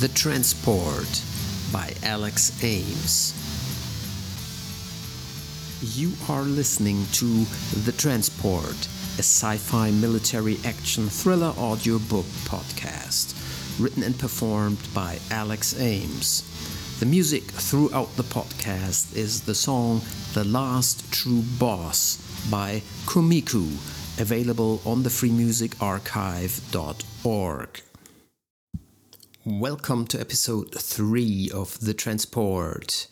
The Transport by Alex Ames. You are listening to The Transport, a sci fi military action thriller audiobook podcast, written and performed by Alex Ames. The music throughout the podcast is the song The Last True Boss by Kumiku, available on the freemusicarchive.org. Welcome to episode 3 of The Transport.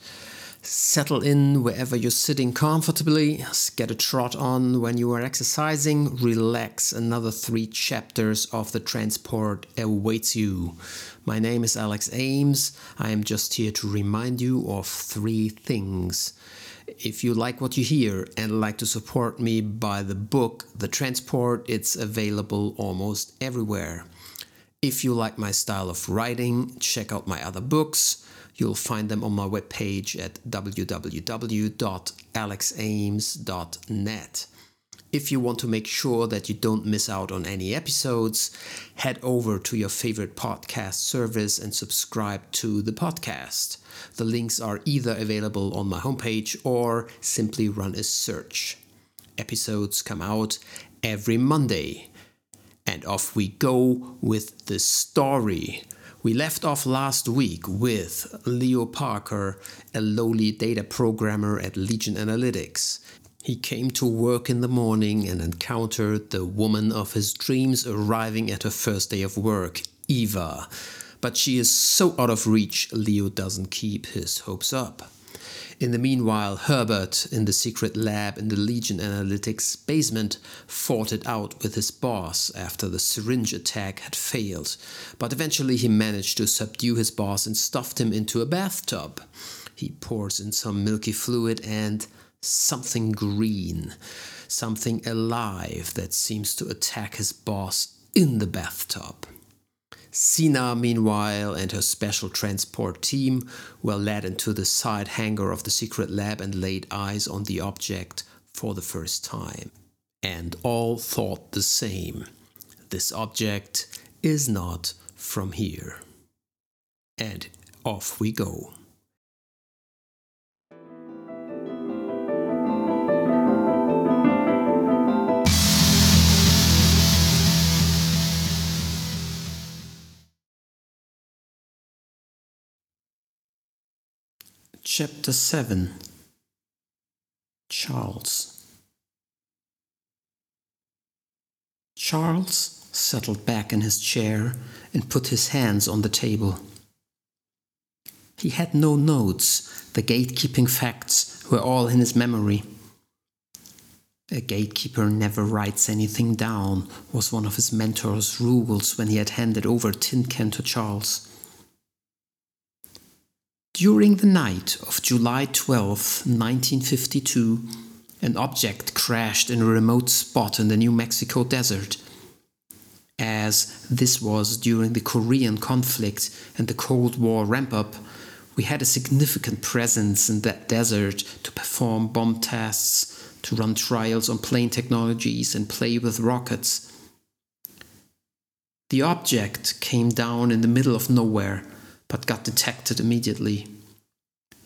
Settle in wherever you're sitting comfortably, get a trot on when you are exercising, relax. Another three chapters of The Transport awaits you. My name is Alex Ames. I am just here to remind you of three things. If you like what you hear and like to support me by the book The Transport, it's available almost everywhere. If you like my style of writing, check out my other books. You'll find them on my webpage at www.alexames.net. If you want to make sure that you don't miss out on any episodes, head over to your favorite podcast service and subscribe to the podcast. The links are either available on my homepage or simply run a search. Episodes come out every Monday. And off we go with the story. We left off last week with Leo Parker, a lowly data programmer at Legion Analytics. He came to work in the morning and encountered the woman of his dreams arriving at her first day of work, Eva. But she is so out of reach, Leo doesn't keep his hopes up. In the meanwhile, Herbert, in the secret lab in the Legion Analytics basement, fought it out with his boss after the syringe attack had failed. But eventually he managed to subdue his boss and stuffed him into a bathtub. He pours in some milky fluid and something green, something alive that seems to attack his boss in the bathtub. Sina, meanwhile, and her special transport team were led into the side hangar of the secret lab and laid eyes on the object for the first time. And all thought the same this object is not from here. And off we go. Chapter 7 Charles Charles settled back in his chair and put his hands on the table. He had no notes, the gatekeeping facts were all in his memory. A gatekeeper never writes anything down, was one of his mentor's rules when he had handed over Tin Can to Charles. During the night of July 12, 1952, an object crashed in a remote spot in the New Mexico desert. As this was during the Korean conflict and the Cold War ramp up, we had a significant presence in that desert to perform bomb tests, to run trials on plane technologies, and play with rockets. The object came down in the middle of nowhere but got detected immediately.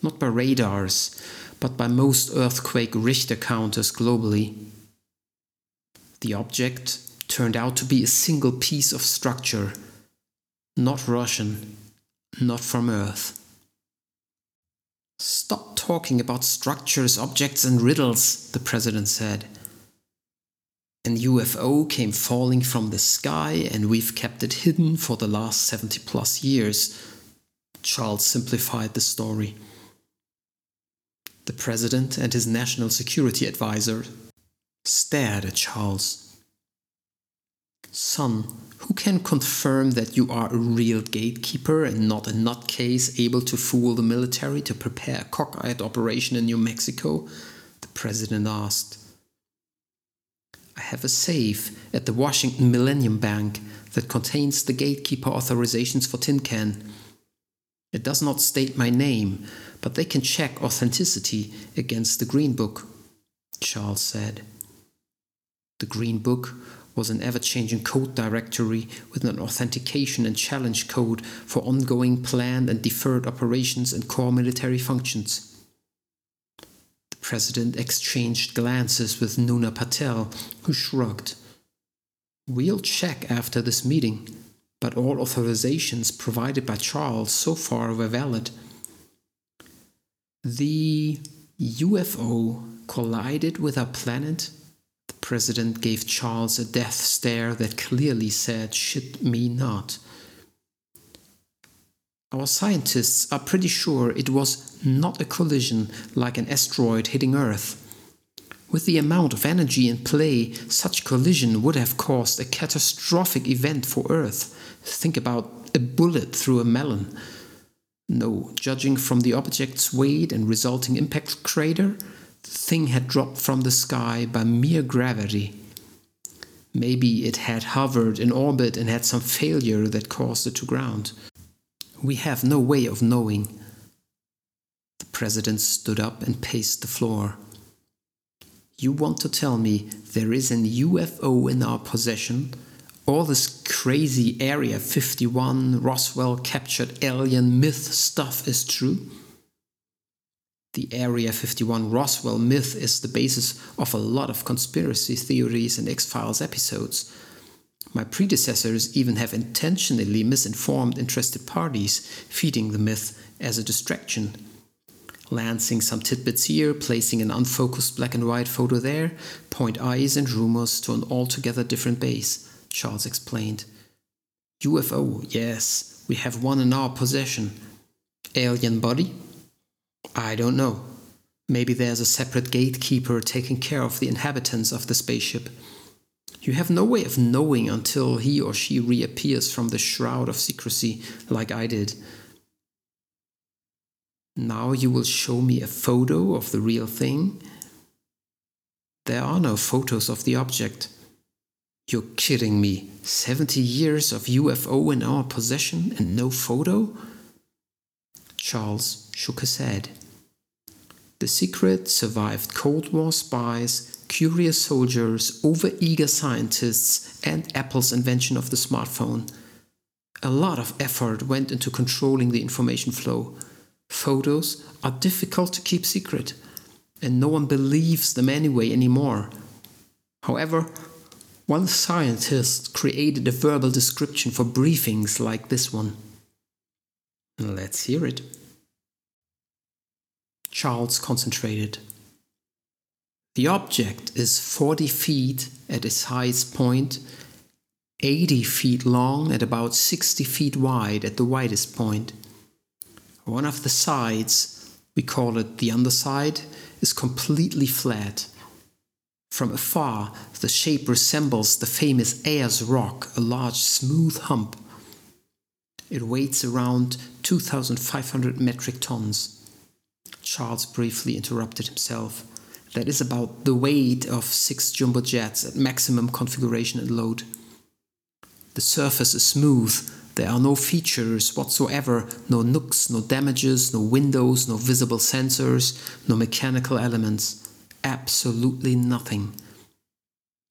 Not by radars, but by most earthquake Richter counters globally. The object turned out to be a single piece of structure, not Russian, not from Earth. Stop talking about structures, objects, and riddles, the president said. An UFO came falling from the sky, and we've kept it hidden for the last 70 plus years. Charles simplified the story. The president and his national security advisor stared at Charles. Son, who can confirm that you are a real gatekeeper and not a nutcase able to fool the military to prepare a cockeyed operation in New Mexico? The president asked. I have a safe at the Washington Millennium Bank that contains the gatekeeper authorizations for Tin Can. It does not state my name, but they can check authenticity against the Green Book, Charles said. The Green Book was an ever changing code directory with an authentication and challenge code for ongoing planned and deferred operations and core military functions. The president exchanged glances with Nuna Patel, who shrugged. We'll check after this meeting, but all authorizations provided by Charles so far were valid. The UFO collided with our planet The president gave Charles a death stare that clearly said, Shit me not. Our scientists are pretty sure it was not a collision like an asteroid hitting Earth. With the amount of energy in play, such collision would have caused a catastrophic event for Earth. Think about a bullet through a melon. No, judging from the object's weight and resulting impact crater, the thing had dropped from the sky by mere gravity. Maybe it had hovered in orbit and had some failure that caused it to ground. We have no way of knowing. The president stood up and paced the floor. You want to tell me there is an UFO in our possession? All this crazy Area 51 Roswell captured alien myth stuff is true? The Area 51 Roswell myth is the basis of a lot of conspiracy theories and X Files episodes. My predecessors even have intentionally misinformed interested parties, feeding the myth as a distraction. Lancing some tidbits here, placing an unfocused black and white photo there, point eyes and rumors to an altogether different base, Charles explained. UFO, yes, we have one in our possession. Alien body? I don't know. Maybe there's a separate gatekeeper taking care of the inhabitants of the spaceship. You have no way of knowing until he or she reappears from the shroud of secrecy, like I did. Now you will show me a photo of the real thing? There are no photos of the object. You're kidding me. 70 years of UFO in our possession and no photo? Charles shook his head. The secret survived Cold War spies, curious soldiers, overeager scientists, and Apple's invention of the smartphone. A lot of effort went into controlling the information flow. Photos are difficult to keep secret, and no one believes them anyway anymore. However, one scientist created a verbal description for briefings like this one. Let's hear it. Charles concentrated. The object is 40 feet at its highest point, 80 feet long, and about 60 feet wide at the widest point. One of the sides, we call it the underside, is completely flat. From afar, the shape resembles the famous Ayers Rock, a large smooth hump. It weighs around 2,500 metric tons. Charles briefly interrupted himself. That is about the weight of six jumbo jets at maximum configuration and load. The surface is smooth. There are no features whatsoever, no nooks, no damages, no windows, no visible sensors, no mechanical elements. Absolutely nothing.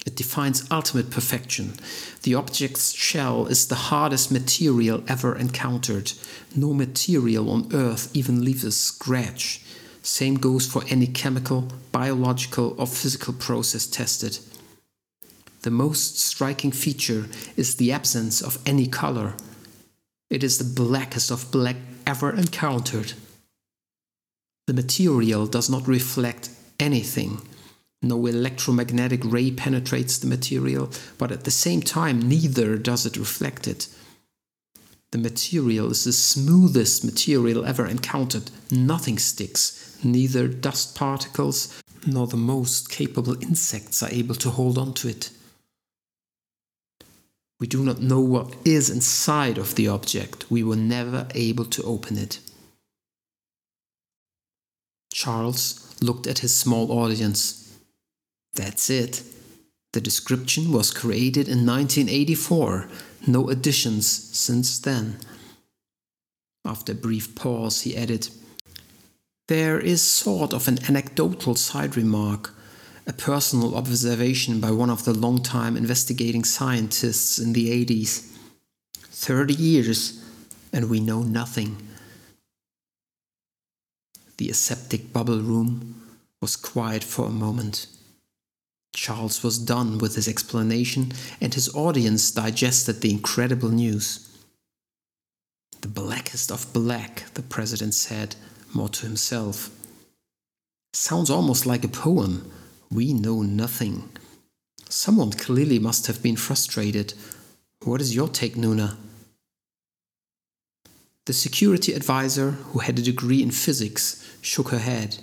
It defines ultimate perfection. The object's shell is the hardest material ever encountered. No material on Earth even leaves a scratch. Same goes for any chemical, biological, or physical process tested. The most striking feature is the absence of any color. It is the blackest of black ever encountered. The material does not reflect anything. No electromagnetic ray penetrates the material, but at the same time, neither does it reflect it. The material is the smoothest material ever encountered. Nothing sticks, neither dust particles nor the most capable insects are able to hold on to it. We do not know what is inside of the object. We were never able to open it. Charles looked at his small audience. That's it. The description was created in 1984, no additions since then. After a brief pause, he added, There is sort of an anecdotal side remark. a personal observation by one of the long-time investigating scientists in the 80s. 30 years, and we know nothing. The aseptic bubble room was quiet for a moment. Charles was done with his explanation, and his audience digested the incredible news. The blackest of black, the president said, more to himself. Sounds almost like a poem. We know nothing. Someone clearly must have been frustrated. What is your take, Nuna? The security advisor, who had a degree in physics, shook her head.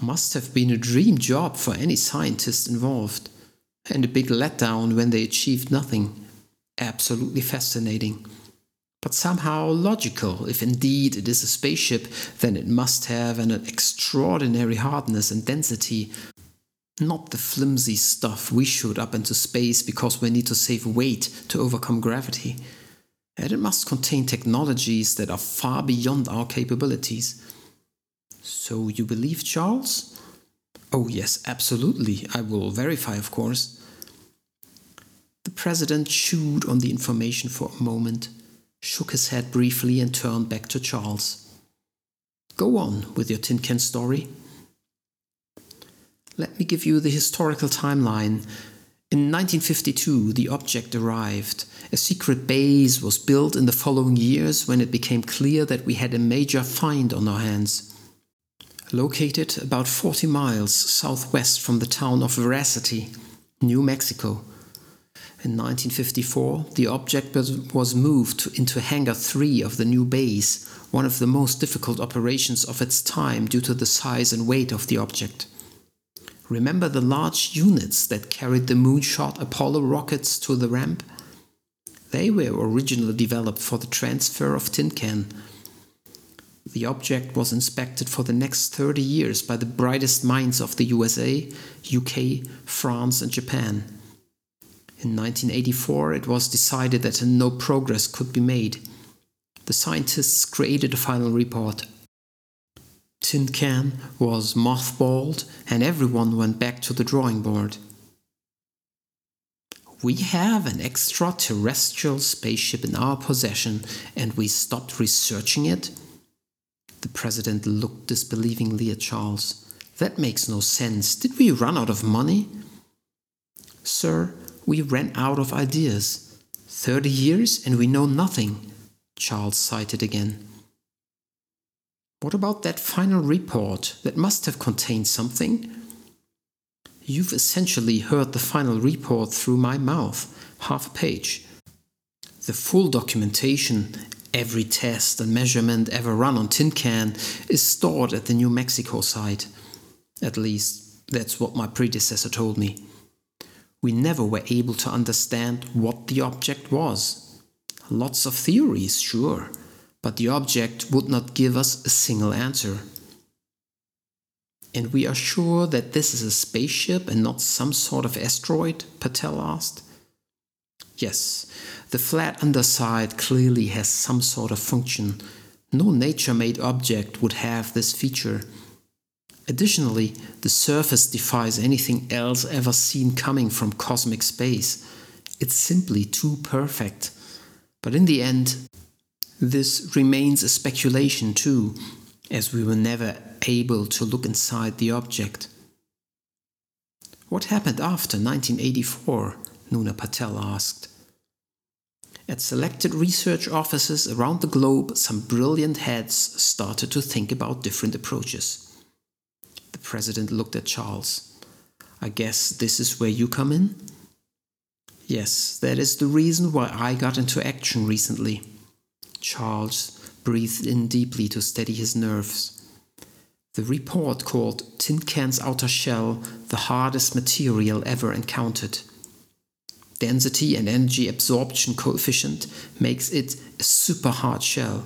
Must have been a dream job for any scientist involved, and a big letdown when they achieved nothing. Absolutely fascinating but somehow logical. If indeed it is a spaceship, then it must have an extraordinary hardness and density. Not the flimsy stuff we shoot up into space because we need to save weight to overcome gravity. And it must contain technologies that are far beyond our capabilities. So you believe, Charles? Oh, yes, absolutely. I will verify, of course. The president chewed on the information for a moment shook his head briefly, and turned back to Charles. Go on with your tin can story. Let me give you the historical timeline. In 1952, the object arrived. A secret base was built in the following years when it became clear that we had a major find on our hands. Located about 40 miles southwest from the town of Veracity, New Mexico, in 1954, the object was moved into Hangar 3 of the new base, one of the most difficult operations of its time due to the size and weight of the object. Remember the large units that carried the moonshot Apollo rockets to the ramp? They were originally developed for the transfer of tin can. The object was inspected for the next 30 years by the brightest minds of the USA, UK, France, and Japan. In 1984, it was decided that no progress could be made. The scientists created a final report. Tin Can was mothballed, and everyone went back to the drawing board. We have an extraterrestrial spaceship in our possession, and we stopped researching it? The president looked disbelievingly at Charles. That makes no sense. Did we run out of money? Sir, we ran out of ideas. Thirty years and we know nothing, Charles cited again. What about that final report? That must have contained something. You've essentially heard the final report through my mouth, half a page. The full documentation, every test and measurement ever run on Tin Can, is stored at the New Mexico site. At least, that's what my predecessor told me we never were able to understand what the object was. Lots of theories, sure, but the object would not give us a single answer. And we are sure that this is a spaceship and not some sort of asteroid? Patel asked. Yes, the flat underside clearly has some sort of function. No nature made object would have this feature. Additionally, the surface defies anything else ever seen coming from cosmic space. It's simply too perfect. But in the end, this remains a speculation too, as we were never able to look inside the object. What happened after 1984? Nuna Patel asked. At selected research offices around the globe, some brilliant heads started to think about different approaches The president looked at Charles. I guess this is where you come in? Yes, that is the reason why I got into action recently. Charles breathed in deeply to steady his nerves. The report called Tin Can's Outer Shell the hardest material ever encountered. Density and energy absorption coefficient makes it a super hard shell.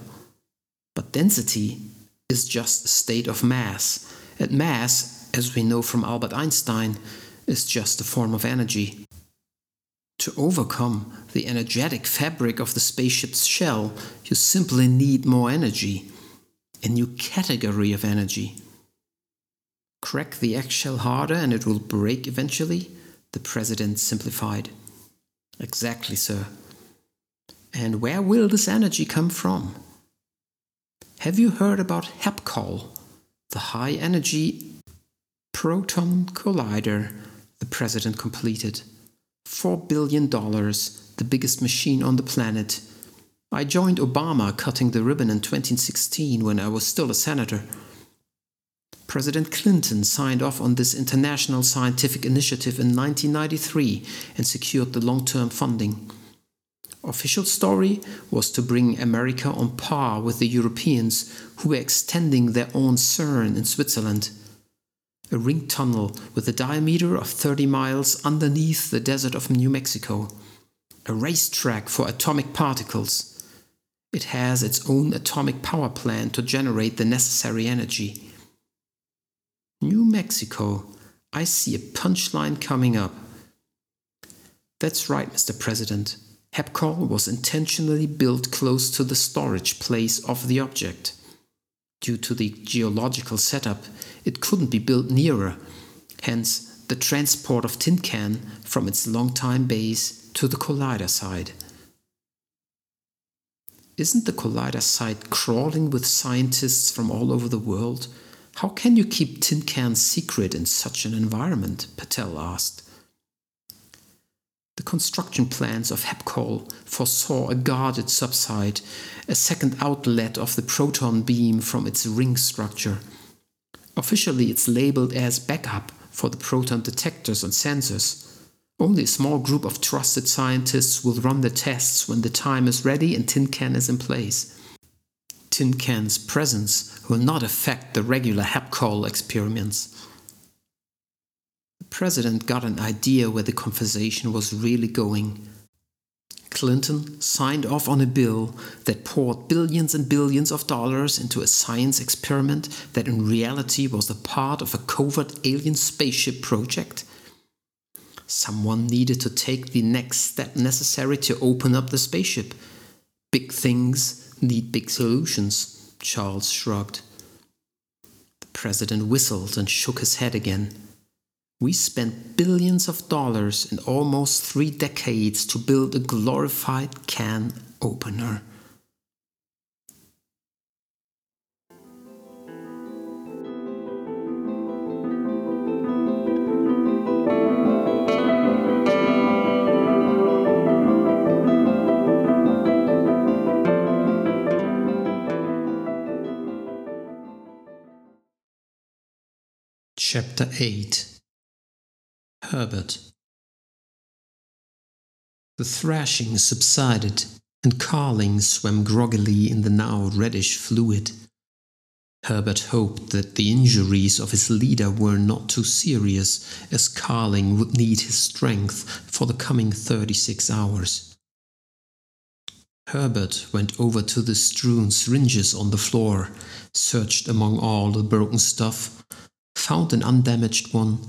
But density is just a state of mass and mass, as we know from Albert Einstein, is just a form of energy. To overcome the energetic fabric of the spaceship's shell, you simply need more energy, a new category of energy. Crack the eggshell harder and it will break eventually? The president simplified. Exactly, sir. And where will this energy come from? Have you heard about HEPCOL, the high energy proton collider? The president completed. $4 billion, the biggest machine on the planet. I joined Obama cutting the ribbon in 2016 when I was still a senator. President Clinton signed off on this international scientific initiative in 1993 and secured the long term funding. Official story was to bring America on par with the Europeans who were extending their own CERN in Switzerland. A ring tunnel with a diameter of 30 miles underneath the desert of New Mexico. A racetrack for atomic particles. It has its own atomic power plant to generate the necessary energy. New Mexico. I see a punchline coming up. That's right, Mr. President. HEPCOL was intentionally built close to the storage place of the object. Due to the geological setup, it couldn't be built nearer, hence, the transport of Tin Can from its longtime base to the collider site. Isn't the collider site crawling with scientists from all over the world? How can you keep Tin Can secret in such an environment? Patel asked. The construction plans of HEPCOL foresaw a guarded subside, a second outlet of the proton beam from its ring structure. Officially, it's labeled as backup for the proton detectors and sensors. Only a small group of trusted scientists will run the tests when the time is ready and Tin Can is in place. Tin Can's presence will not affect the regular HEPCOL experiments. The president got an idea where the conversation was really going. Clinton signed off on a bill that poured billions and billions of dollars into a science experiment that in reality was a part of a covert alien spaceship project. Someone needed to take the next step necessary to open up the spaceship. Big things need big solutions, Charles shrugged. The president whistled and shook his head again. We spent billions of dollars in almost three decades to build a glorified can opener. Chapter 8 Herbert The thrashing subsided, and Carling swam groggily in the now reddish fluid. Herbert hoped that the injuries of his leader were not too serious, as Carling would need his strength for the coming 36 hours. Herbert went over to the strewn syringes on the floor, searched among all the broken stuff, found an undamaged one,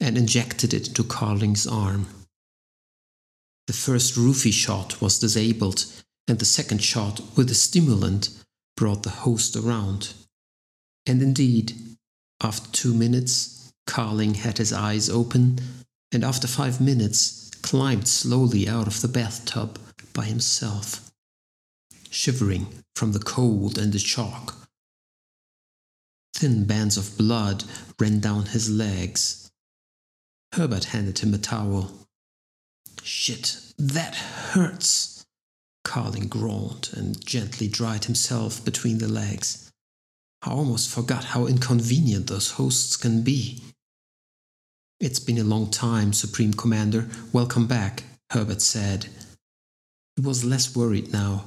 and injected it into Carling's arm. The first roofie shot was disabled, and the second shot with a stimulant brought the host around. And indeed, after two minutes, Carling had his eyes open, and after five minutes, climbed slowly out of the bathtub by himself, shivering from the cold and the shock. Thin bands of blood ran down his legs. Herbert handed him a towel. Shit, that hurts. Carling groaned and gently dried himself between the legs. I almost forgot how inconvenient those hosts can be. It's been a long time, Supreme Commander. Welcome back, Herbert said. He was less worried now.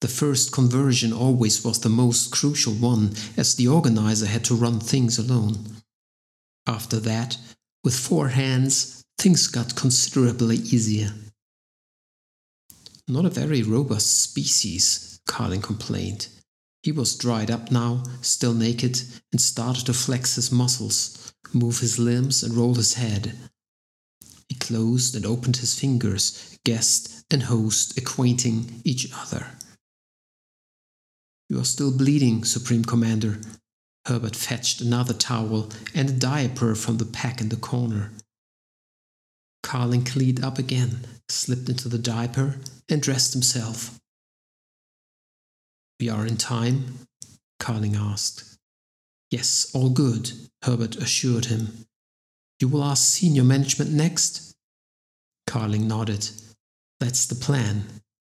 The first conversion always was the most crucial one, as the organizer had to run things alone. After that, with four hands, things got considerably easier. Not a very robust species, Carling complained. He was dried up now, still naked, and started to flex his muscles, move his limbs, and roll his head. He closed and opened his fingers, guest and host acquainting each other. You are still bleeding, Supreme Commander. Herbert fetched another towel and a diaper from the pack in the corner. Carling cleaned up again, slipped into the diaper, and dressed himself. We are in time? Carling asked. Yes, all good, Herbert assured him. You will ask senior management next? Carling nodded. That's the plan.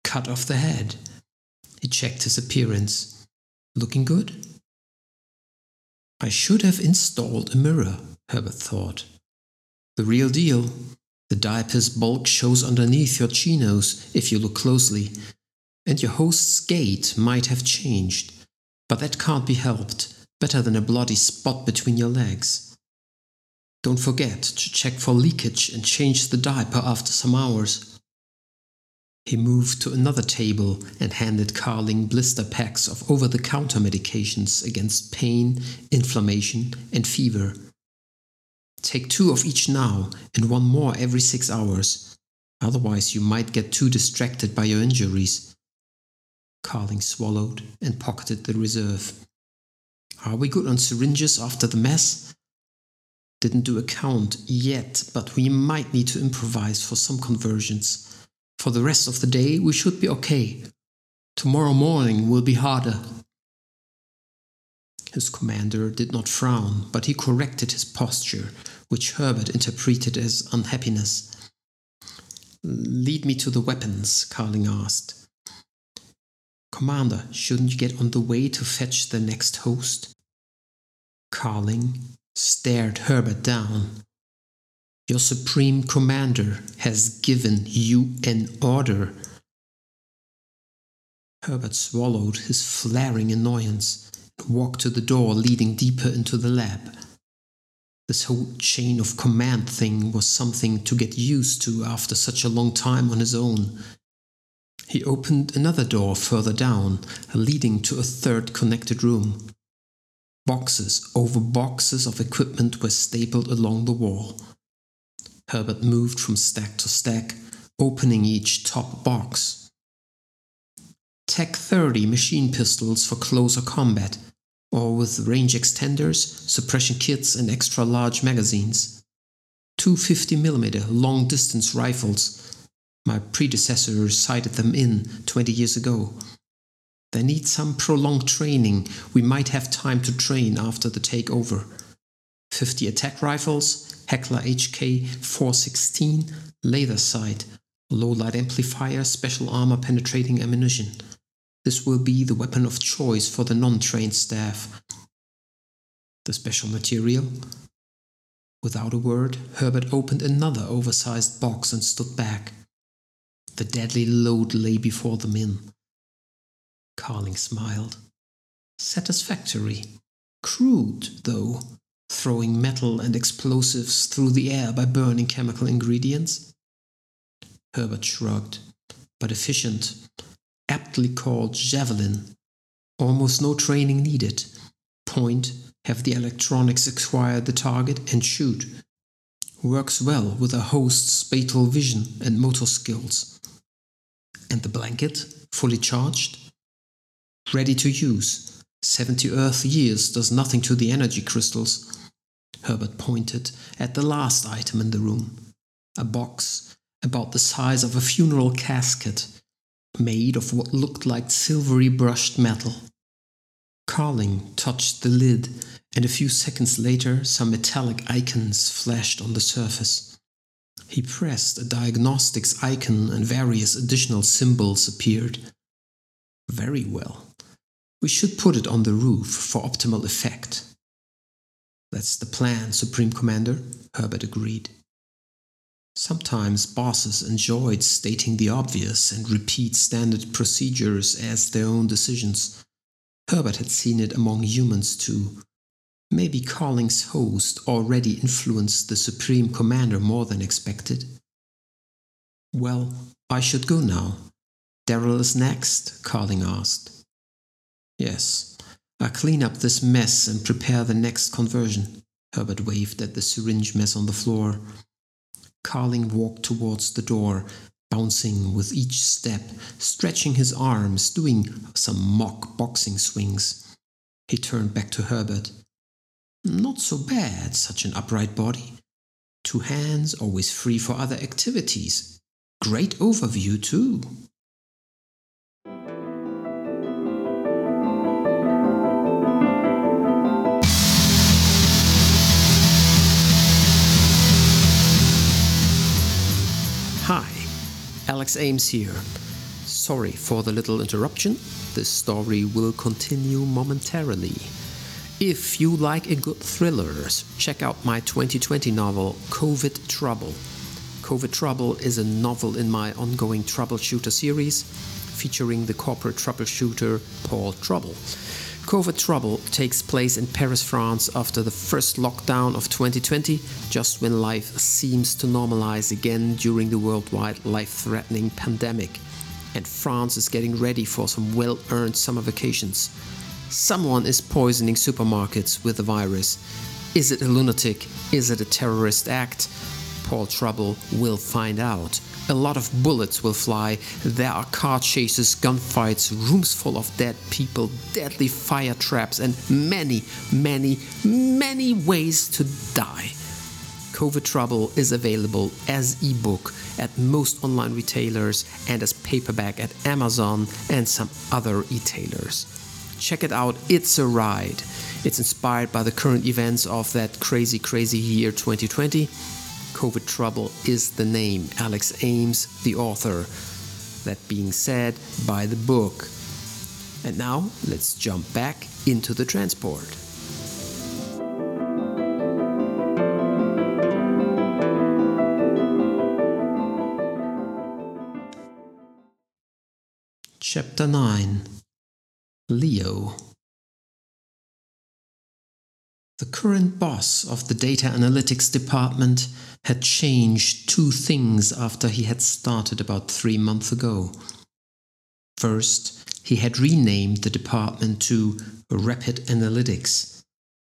Cut off the head. He checked his appearance. Looking good? I should have installed a mirror, Herbert thought. The real deal. The diaper's bulk shows underneath your chinos if you look closely, and your host's gait might have changed, but that can't be helped. Better than a bloody spot between your legs. Don't forget to check for leakage and change the diaper after some hours. He moved to another table and handed Carling blister packs of over the counter medications against pain, inflammation, and fever. Take two of each now and one more every six hours. Otherwise, you might get too distracted by your injuries. Carling swallowed and pocketed the reserve. Are we good on syringes after the mess? Didn't do a count yet, but we might need to improvise for some conversions. For the rest of the day, we should be okay. Tomorrow morning will be harder. His commander did not frown, but he corrected his posture, which Herbert interpreted as unhappiness. Lead me to the weapons, Carling asked. Commander, shouldn't you get on the way to fetch the next host? Carling stared Herbert down. Your supreme commander has given you an order. Herbert swallowed his flaring annoyance and walked to the door leading deeper into the lab. This whole chain of command thing was something to get used to after such a long time on his own. He opened another door further down, leading to a third connected room. Boxes over boxes of equipment were stapled along the wall. Herbert moved from stack to stack, opening each top box. Tech 30 machine pistols for closer combat, or with range extenders, suppression kits, and extra large magazines. Two 50mm long distance rifles. My predecessor sighted them in 20 years ago. They need some prolonged training. We might have time to train after the takeover. 50 attack rifles, Heckler HK 416, laser sight, low light amplifier, special armor penetrating ammunition. This will be the weapon of choice for the non trained staff. The special material? Without a word, Herbert opened another oversized box and stood back. The deadly load lay before them in. Carling smiled. Satisfactory. Crude, though throwing metal and explosives through the air by burning chemical ingredients? Herbert shrugged. But efficient, aptly called javelin. Almost no training needed. Point, have the electronics acquire the target, and shoot. Works well with a host's spatial vision and motor skills. And the blanket, fully charged? Ready to use 70 Earth years does nothing to the energy crystals. Herbert pointed at the last item in the room a box about the size of a funeral casket, made of what looked like silvery brushed metal. Carling touched the lid, and a few seconds later, some metallic icons flashed on the surface. He pressed a diagnostics icon, and various additional symbols appeared. Very well. We should put it on the roof for optimal effect. That's the plan, Supreme Commander, Herbert agreed. Sometimes bosses enjoyed stating the obvious and repeat standard procedures as their own decisions. Herbert had seen it among humans too. Maybe Carling's host already influenced the Supreme Commander more than expected. Well, I should go now. Daryl is next, Carling asked. Yes, I'll clean up this mess and prepare the next conversion. Herbert waved at the syringe mess on the floor. Carling walked towards the door, bouncing with each step, stretching his arms, doing some mock boxing swings. He turned back to Herbert. Not so bad, such an upright body. Two hands, always free for other activities. Great overview, too. Hi, Alex Ames here. Sorry for the little interruption. The story will continue momentarily. If you like a good thriller, check out my 2020 novel, COVID Trouble. COVID Trouble is a novel in my ongoing troubleshooter series featuring the corporate troubleshooter Paul Trouble. COVID Trouble takes place in Paris, France after the first lockdown of 2020, just when life seems to normalize again during the worldwide life threatening pandemic. And France is getting ready for some well earned summer vacations. Someone is poisoning supermarkets with the virus. Is it a lunatic? Is it a terrorist act? Paul Trouble will find out. A lot of bullets will fly. There are car chases, gunfights, rooms full of dead people, deadly fire traps, and many, many, many ways to die. COVID Trouble is available as ebook at most online retailers and as paperback at Amazon and some other retailers. Check it out, it's a ride. It's inspired by the current events of that crazy, crazy year 2020 COVID Trouble is the name. Alex Ames, the author. That being said, buy the book. And now let's jump back into the transport. Chapter 9 Leo the current boss of the data analytics department had changed two things after he had started about three months ago. First, he had renamed the department to Rapid Analytics.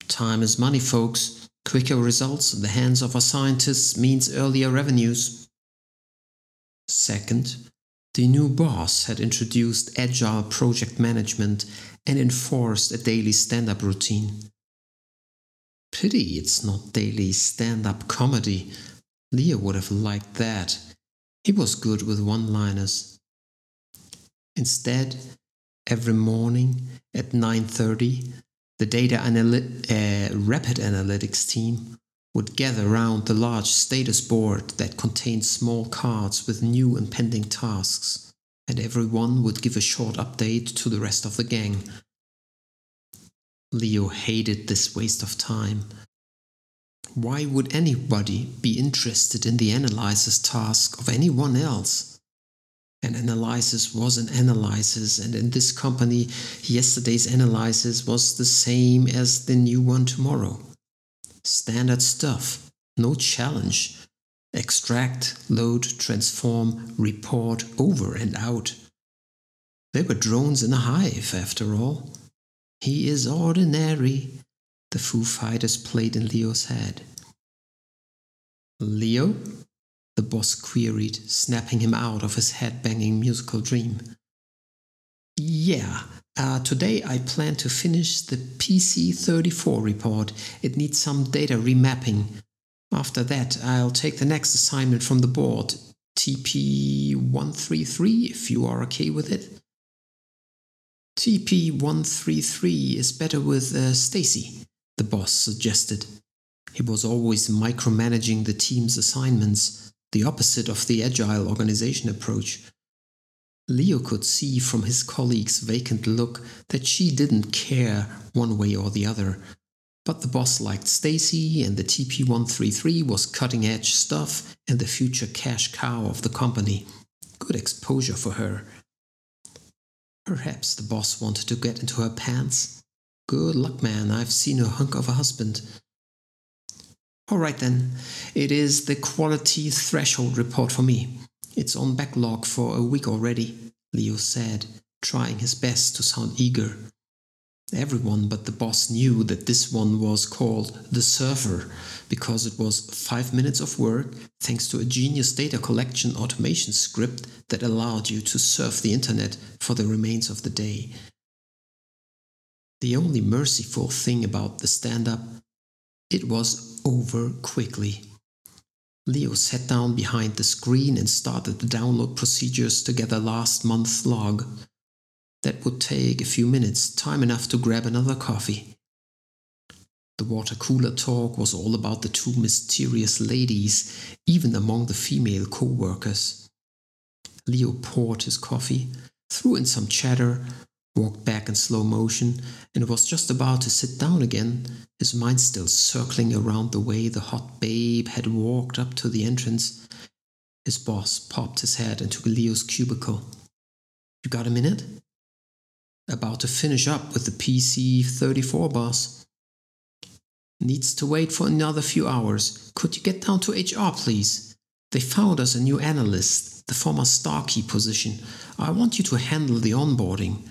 Time is money, folks. Quicker results in the hands of our scientists means earlier revenues. Second, the new boss had introduced agile project management and enforced a daily stand up routine. Pity it's not daily stand up comedy. Leo would have liked that. He was good with one liners. Instead, every morning at 9:30, the data analy- uh, rapid analytics team would gather around the large status board that contained small cards with new and pending tasks, and everyone would give a short update to the rest of the gang Leo hated this waste of time. Why would anybody be interested in the analysis task of anyone else? An analysis was an analysis, and in this company, yesterday's analysis was the same as the new one tomorrow. Standard stuff, no challenge. Extract, load, transform, report over and out. They were drones in a hive, after all. He is ordinary, the Foo Fighters played in Leo's head. Leo? the boss queried, snapping him out of his head-banging musical dream. Yeah, uh, today I plan to finish the PC34 report. It needs some data remapping. After that, I'll take the next assignment from the board, TP133, if you are okay with it. TP133 is better with uh, Stacy, the boss suggested. He was always micromanaging the team's assignments, the opposite of the agile organization approach. Leo could see from his colleague's vacant look that she didn't care one way or the other. But the boss liked Stacy, and the TP133 was cutting edge stuff and the future cash cow of the company. Good exposure for her. Perhaps the boss wanted to get into her pants. Good luck, man, I've seen a hunk of a husband. All right then, it is the quality threshold report for me. It's on backlog for a week already, Leo said, trying his best to sound eager. Everyone but the boss knew that this one was called the server because it was five minutes of work thanks to a genius data collection automation script that allowed you to surf the internet for the remains of the day. The only merciful thing about the stand up, it was over quickly. Leo sat down behind the screen and started the download procedures to gather last month's log. That would take a few minutes, time enough to grab another coffee. The water cooler talk was all about the two mysterious ladies, even among the female co workers. Leo poured his coffee, threw in some chatter, walked back in slow motion, and was just about to sit down again, his mind still circling around the way the hot babe had walked up to the entrance. His boss popped his head into Leo's cubicle. You got a minute? About to finish up with the PC 34, boss. Needs to wait for another few hours. Could you get down to HR, please? They found us a new analyst, the former Starkey position. I want you to handle the onboarding.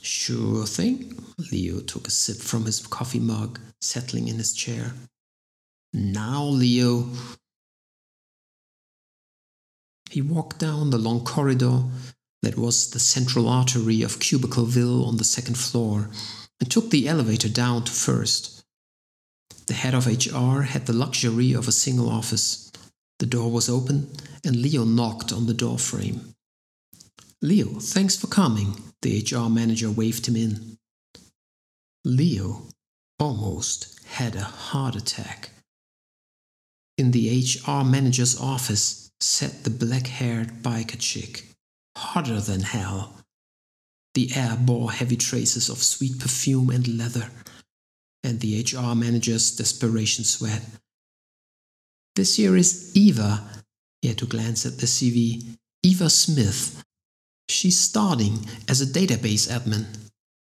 Sure thing. Leo took a sip from his coffee mug, settling in his chair. Now, Leo. He walked down the long corridor that was the central artery of Cubicleville on the second floor and took the elevator down to first. The head of HR had the luxury of a single office. The door was open, and Leo knocked on the door frame. Leo, thanks for coming. The HR manager waved him in. Leo almost had a heart attack. In the HR manager's office sat the black haired biker chick, hotter than hell. The air bore heavy traces of sweet perfume and leather, and the HR manager's desperation sweat. This here is Eva. He had to glance at the CV. Eva Smith, She's starting as a database admin.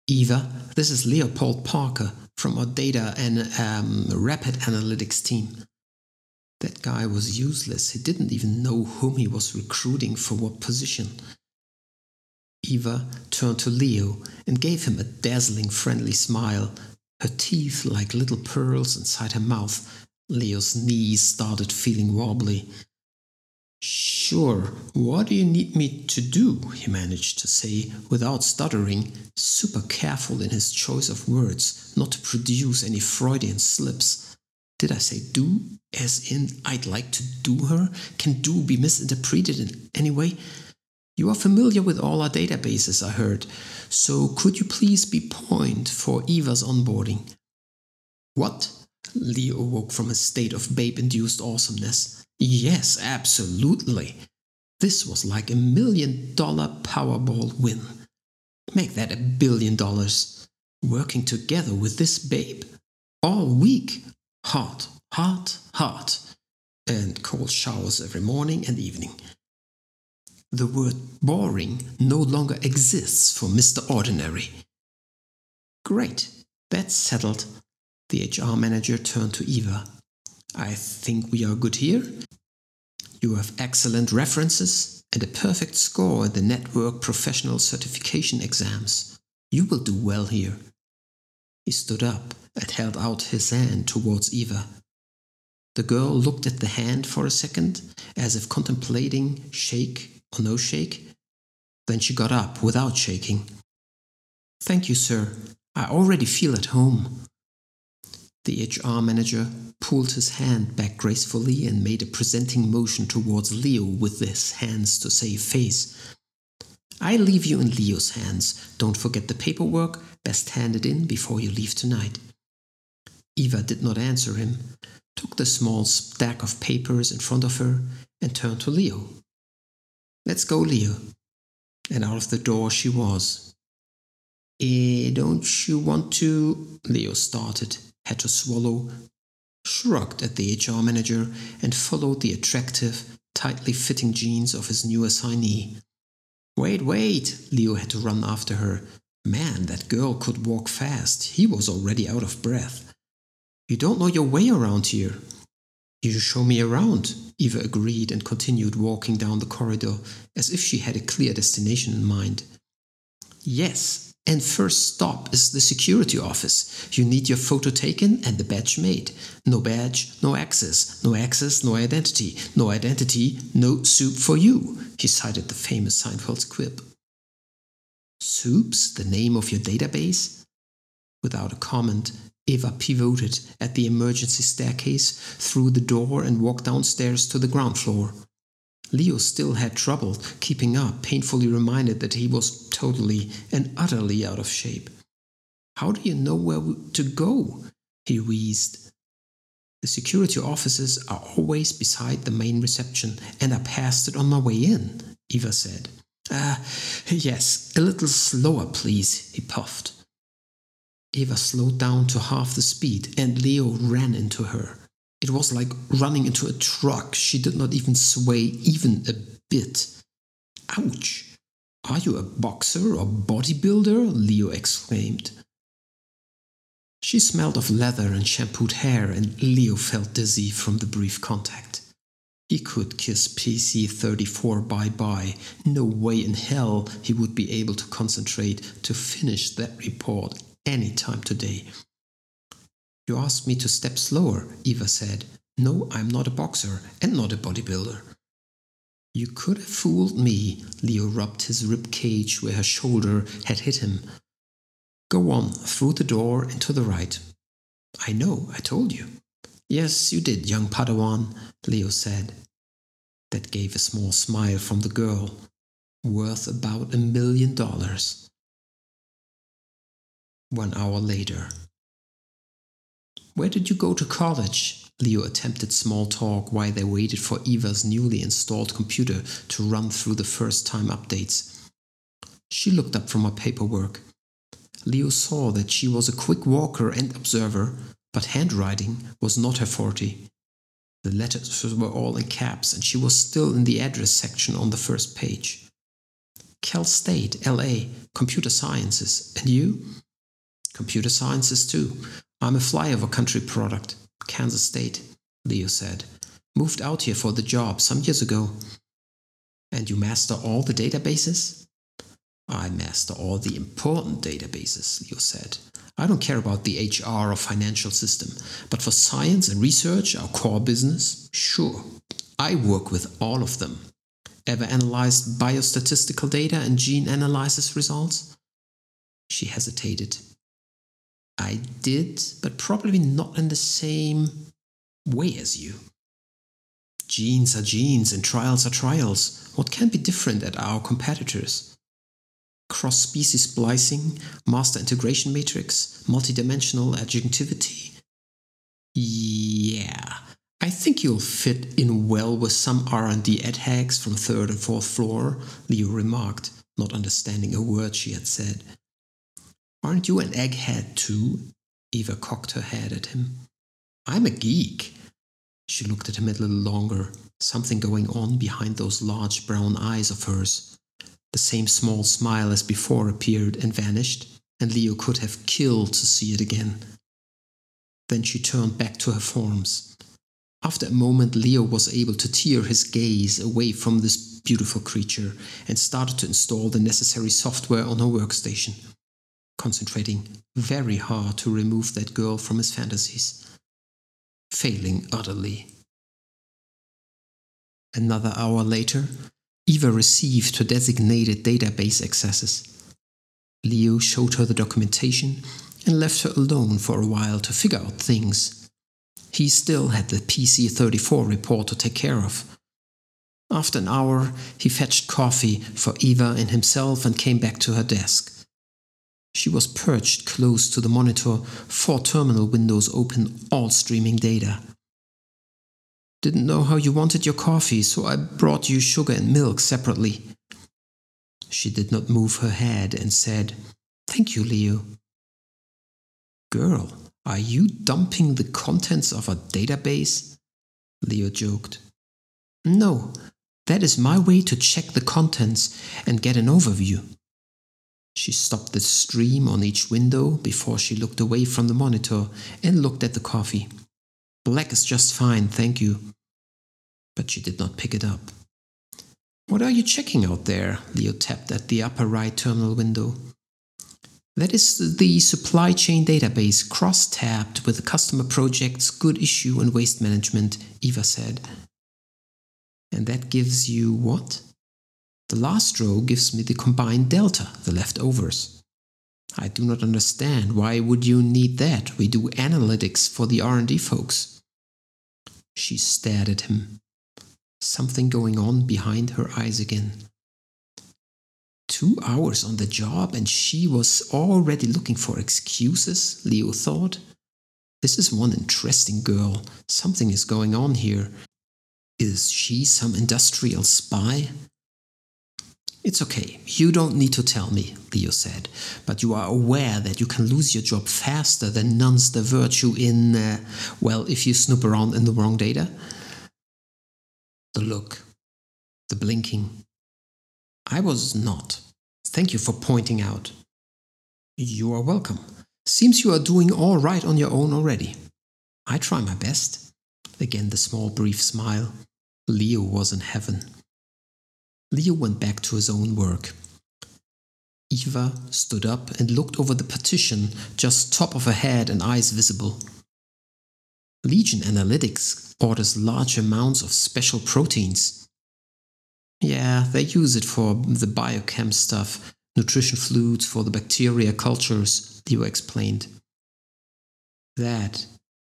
Eva, this is Leopold Parker from our data and um, rapid analytics team. That guy was useless. He didn't even know whom he was recruiting for what position. Eva turned to Leo and gave him a dazzling, friendly smile, her teeth like little pearls inside her mouth. Leo's knees started feeling wobbly. Sure, what do you need me to do? he managed to say without stuttering, super careful in his choice of words not to produce any Freudian slips. Did I say do? As in, I'd like to do her? Can do be misinterpreted in any way? You are familiar with all our databases, I heard, so could you please be point for Eva's onboarding? What? Leo awoke from a state of babe induced awesomeness. Yes, absolutely. This was like a million dollar Powerball win. Make that a billion dollars. Working together with this babe. All week. Hot, hot, hot. And cold showers every morning and evening. The word boring no longer exists for Mr. Ordinary. Great, that's settled. The HR manager turned to Eva. I think we are good here. You have excellent references and a perfect score in the network professional certification exams. You will do well here. He stood up and held out his hand towards Eva. The girl looked at the hand for a second, as if contemplating shake no shake. Then she got up without shaking. Thank you, sir. I already feel at home. The HR manager pulled his hand back gracefully and made a presenting motion towards Leo with his hands to save face. I leave you in Leo's hands. Don't forget the paperwork. Best hand it in before you leave tonight. Eva did not answer him, took the small stack of papers in front of her, and turned to Leo. Let's go, Leo. And out of the door she was. Eh, don't you want to? Leo started had to swallow, shrugged at the HR manager, and followed the attractive, tightly fitting jeans of his new assignee. Wait, wait! Leo had to run after her. Man, that girl could walk fast. He was already out of breath. You don't know your way around here. You show me around, Eva agreed and continued walking down the corridor as if she had a clear destination in mind. Yes, and first stop is the security office. You need your photo taken and the badge made. No badge, no access. No access, no identity. No identity, no soup for you. He cited the famous Seinfeld quip. Soups, the name of your database? Without a comment, Eva pivoted at the emergency staircase through the door and walked downstairs to the ground floor. Leo still had trouble keeping up, painfully reminded that he was totally and utterly out of shape. How do you know where to go? he wheezed. The security offices are always beside the main reception, and I passed it on my way in, Eva said. Ah, uh, yes, a little slower, please, he puffed. Eva slowed down to half the speed, and Leo ran into her. It was like running into a truck. She did not even sway, even a bit. Ouch! Are you a boxer or bodybuilder? Leo exclaimed. She smelled of leather and shampooed hair, and Leo felt dizzy from the brief contact. He could kiss PC 34 bye bye. No way in hell he would be able to concentrate to finish that report any time today. You asked me to step slower, Eva said. No, I'm not a boxer and not a bodybuilder. You could have fooled me. Leo rubbed his rib cage where her shoulder had hit him. Go on, through the door and to the right. I know, I told you. Yes, you did, young Padawan, Leo said. That gave a small smile from the girl, worth about a million dollars. One hour later. Where did you go to college? Leo attempted small talk while they waited for Eva's newly installed computer to run through the first time updates. She looked up from her paperwork. Leo saw that she was a quick walker and observer, but handwriting was not her forte. The letters were all in caps, and she was still in the address section on the first page. Cal State, LA, Computer Sciences. And you? Computer Sciences, too. I'm a flyover country product, Kansas State, Leo said. Moved out here for the job some years ago. And you master all the databases? I master all the important databases, Leo said. I don't care about the HR or financial system, but for science and research, our core business, sure. I work with all of them. Ever analyzed biostatistical data and gene analysis results? She hesitated. I did, but probably not in the same way as you. Genes are genes and trials are trials. What can be different at our competitors? Cross species splicing, master integration matrix, multidimensional adjunctivity. Yeah, I think you'll fit in well with some R&D ed hacks from third and fourth floor, Leo remarked, not understanding a word she had said. Aren't you an egghead too? Eva cocked her head at him. I'm a geek. She looked at him a little longer, something going on behind those large brown eyes of hers. The same small smile as before appeared and vanished, and Leo could have killed to see it again. Then she turned back to her forms. After a moment, Leo was able to tear his gaze away from this beautiful creature and started to install the necessary software on her workstation concentrating very hard to remove that girl from his fantasies, failing utterly. Another hour later, Eva received her designated database accesses. Leo showed her the documentation and left her alone for a while to figure out things. He still had the PC 34 report to take care of. After an hour, he fetched coffee for Eva and himself and came back to her desk. She was perched close to the monitor, four terminal windows open, all streaming data. Didn't know how you wanted your coffee, so I brought you sugar and milk separately. She did not move her head and said, Thank you, Leo. Girl, are you dumping the contents of a database? Leo joked. No, that is my way to check the contents and get an overview. She stopped the stream on each window before she looked away from the monitor and looked at the coffee. Black is just fine, thank you. But she did not pick it up. What are you checking out there? Leo tapped at the upper right terminal window. That is the supply chain database cross tabbed with the customer projects, good issue, and waste management, Eva said. And that gives you what? The last row gives me the combined delta, the leftovers. I do not understand. Why would you need that? We do analytics for the R&D folks. She stared at him. Something going on behind her eyes again. Two hours on the job and she was already looking for excuses, Leo thought. This is one interesting girl. Something is going on here. Is she some industrial spy? It's okay. You don't need to tell me, Leo said. But you are aware that you can lose your job faster than nuns the virtue in, uh, well, if you snoop around in the wrong data? The look, the blinking. I was not. Thank you for pointing out. You are welcome. Seems you are doing all right on your own already. I try my best. Again, the small, brief smile. Leo was in heaven. Leo went back to his own work. Eva stood up and looked over the partition, just top of her head and eyes visible. Legion Analytics orders large amounts of special proteins. Yeah, they use it for the biochem stuff, nutrition fluids for the bacteria cultures, Leo explained. That.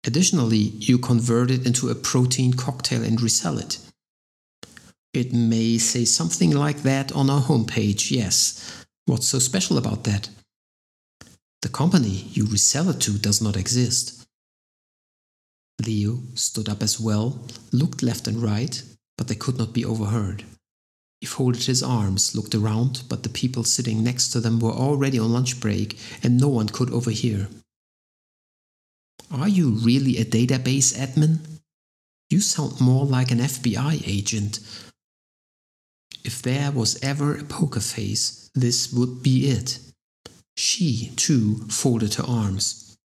Additionally, you convert it into a protein cocktail and resell it. It may say something like that on our homepage, yes. What's so special about that? The company you resell it to does not exist. Leo stood up as well, looked left and right, but they could not be overheard. He folded his arms, looked around, but the people sitting next to them were already on lunch break and no one could overhear. Are you really a database admin? You sound more like an FBI agent, if there was ever a poker face, this would be it. She, too, folded her arms.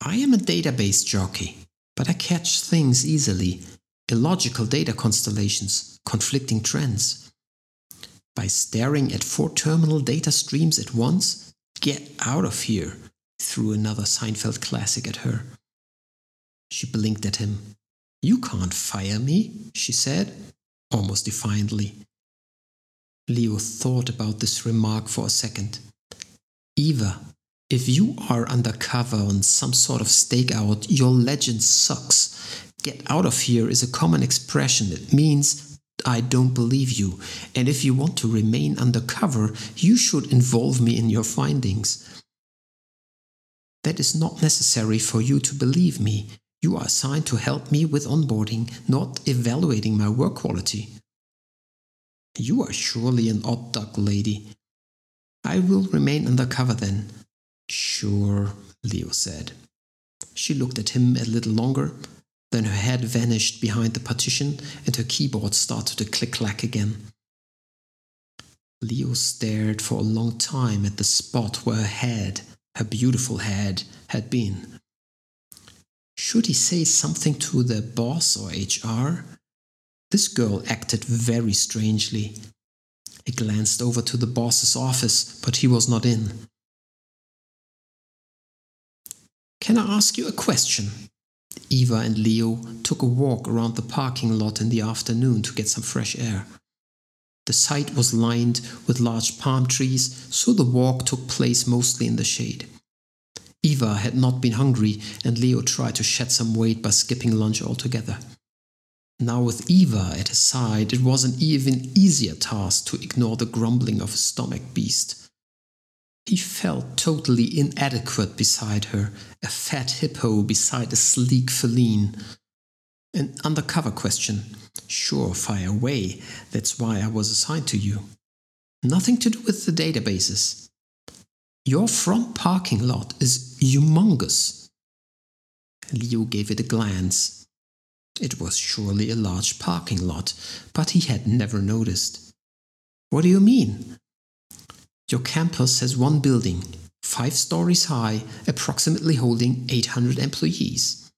I am a database jockey, but I catch things easily illogical data constellations, conflicting trends. By staring at four terminal data streams at once, get out of here, threw another Seinfeld classic at her. She blinked at him. You can't fire me, she said almost defiantly. Leo thought about this remark for a second. Eva, if you are undercover on some sort of stakeout, your legend sucks. Get out of here is a common expression. It means I don't believe you. And if you want to remain undercover, you should involve me in your findings. That is not necessary for you to believe me. You are assigned to help me with onboarding, not evaluating my work quality. You are surely an odd duck, lady. I will remain undercover then. Sure, Leo said. She looked at him a little longer, then her head vanished behind the partition and her keyboard started to click clack again. Leo stared for a long time at the spot where her head, her beautiful head, had been. Should he say something to the boss or HR? This girl acted very strangely. He glanced over to the boss's office, but he was not in. Can I ask you a question? Eva and Leo took a walk around the parking lot in the afternoon to get some fresh air. The site was lined with large palm trees, so the walk took place mostly in the shade. Eva had not been hungry, and Leo tried to shed some weight by skipping lunch altogether. Now, with Eva at his side, it was an even easier task to ignore the grumbling of his stomach beast. He felt totally inadequate beside her, a fat hippo beside a sleek feline. An undercover question. Sure, fire away. That's why I was assigned to you. Nothing to do with the databases. Your front parking lot is humongous. Leo gave it a glance. It was surely a large parking lot, but he had never noticed. What do you mean? Your campus has one building, five stories high, approximately holding 800 employees,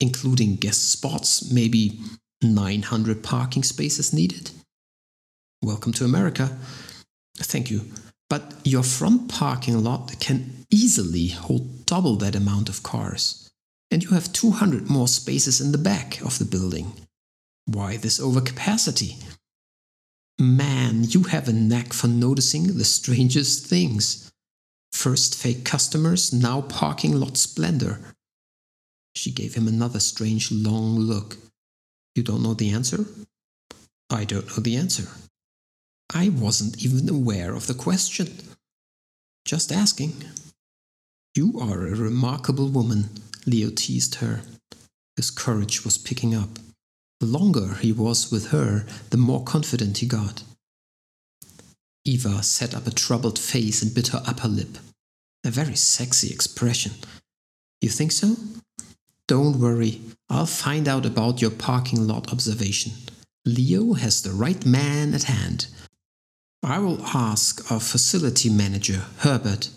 including guest spots, maybe 900 parking spaces needed. Welcome to America. Thank you. But your front parking lot can easily hold double that amount of cars. And you have 200 more spaces in the back of the building. Why this overcapacity? Man, you have a knack for noticing the strangest things. First fake customers, now parking lot splendor. She gave him another strange long look. You don't know the answer? I don't know the answer. I wasn't even aware of the question. Just asking. You are a remarkable woman, Leo teased her. His courage was picking up. The longer he was with her, the more confident he got. Eva set up a troubled face and bit her upper lip. A very sexy expression. You think so? Don't worry, I'll find out about your parking lot observation. Leo has the right man at hand. I will ask our facility manager, Herbert.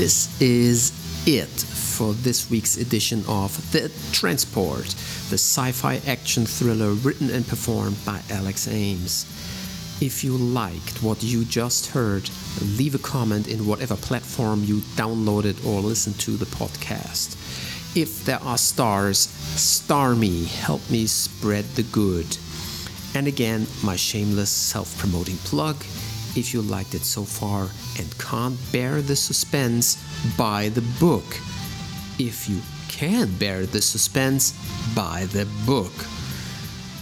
This is it for this week's edition of The Transport, the sci fi action thriller written and performed by Alex Ames. If you liked what you just heard, leave a comment in whatever platform you downloaded or listened to the podcast. If there are stars, star me, help me spread the good. And again, my shameless self promoting plug. If you liked it so far and can't bear the suspense, buy the book. If you can bear the suspense, buy the book.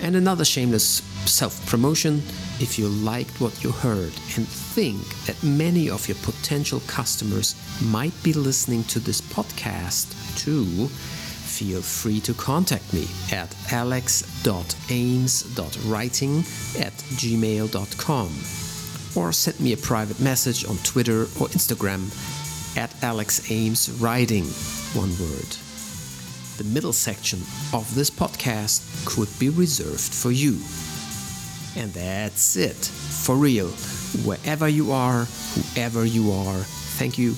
And another shameless self promotion if you liked what you heard and think that many of your potential customers might be listening to this podcast too, feel free to contact me at alex.ames.writing at gmail.com or send me a private message on Twitter or Instagram at alexameswriting, one word. The middle section of this podcast could be reserved for you. And that's it. For real. Wherever you are, whoever you are, thank you.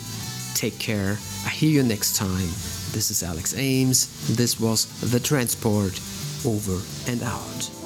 Take care. I hear you next time. This is Alex Ames. This was The Transport. Over and out.